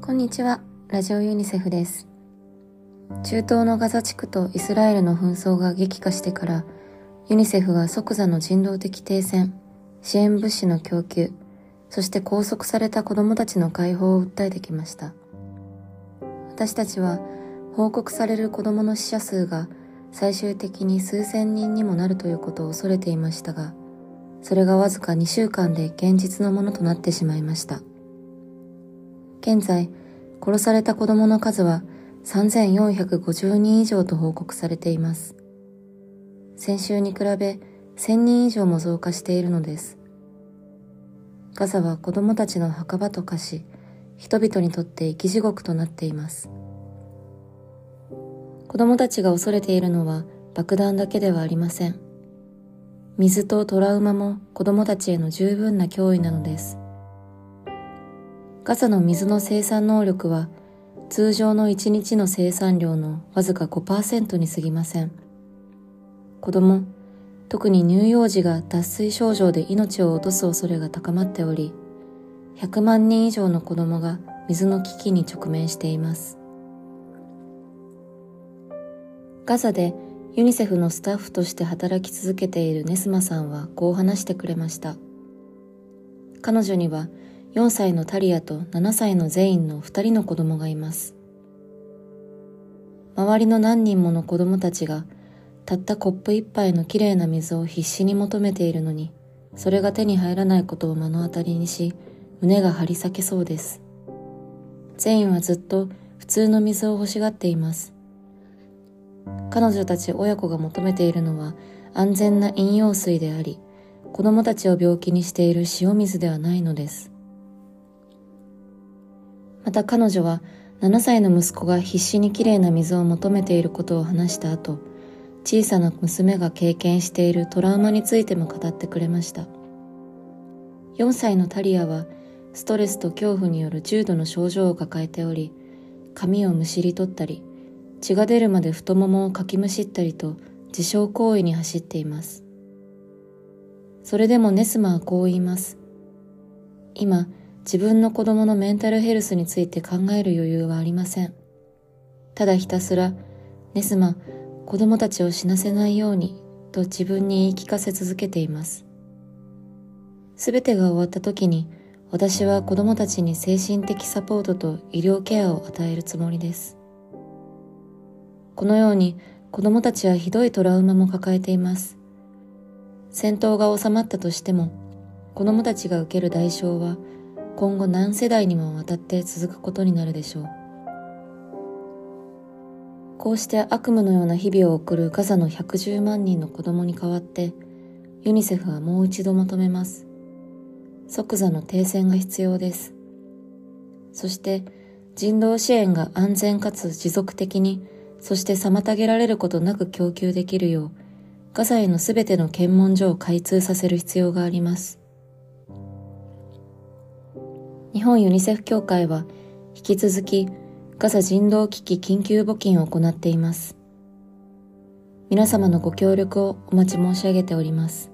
こんにちは、ラジオユニセフです。中東のガザ地区とイスラエルの紛争が激化してから、ユニセフは即座の人道的停戦、支援物資の供給、そして拘束された子供たちの解放を訴えてきました。私たちは報告される子供の死者数が最終的に数千人にもなるということを恐れていましたが、それがわずか2週間で現実のものとなってしまいました。現在、殺された子供の数は3450人以上と報告されています。先週に比べ1000人以上も増加しているのです。ガザは子供たちの墓場と化し、人々にとって生き地獄となっています。子供たちが恐れているのは爆弾だけではありません。水とトラウマも子供たちへの十分な脅威なのです。ガザの水の生産能力は通常の1日の生産量のわずか5%に過ぎません。子供、特に乳幼児が脱水症状で命を落とす恐れが高まっており、100万人以上の子供が水の危機に直面しています。ガザでユニセフのスタッフとして働き続けているネスマさんはこう話してくれました。彼女には4歳のタリアと7歳のゼインの2人の子供がいます。周りの何人もの子供たちがたったコップ一杯のきれいな水を必死に求めているのに、それが手に入らないことを目の当たりにし、胸が張り裂けそうです。ゼインはずっと普通の水を欲しがっています。彼女たち親子が求めているのは安全な飲用水であり、子供たちを病気にしている塩水ではないのです。また彼女は7歳の息子が必死にきれいな水を求めていることを話した後、小さな娘が経験しているトラウマについても語ってくれました。4歳のタリアはストレスと恐怖による重度の症状を抱えており、髪をむしり取ったり、血が出るまで太ももをかきむしったりと自傷行為に走っています。それでもネスマはこう言います。今、自分の子供のメンタルヘルスについて考える余裕はありません。ただひたすら、ネスマ、子供たちを死なせないようにと自分に言い聞かせ続けています。すべてが終わった時に私は子供たちに精神的サポートと医療ケアを与えるつもりです。このように子供たちはひどいトラウマも抱えています。戦闘が収まったとしても子供たちが受ける代償は今後何世代にもわたって続くことになるでしょう。こうして悪夢のような日々を送るガザの110万人の子供に代わって、ユニセフはもう一度求めます。即座の停戦が必要です。そして人道支援が安全かつ持続的に、そして妨げられることなく供給できるよう、ガザへのすべての検問所を開通させる必要があります。日本ユニセフ協会は引き続きガザ人道危機緊急募金を行っています。皆様のご協力をお待ち申し上げております。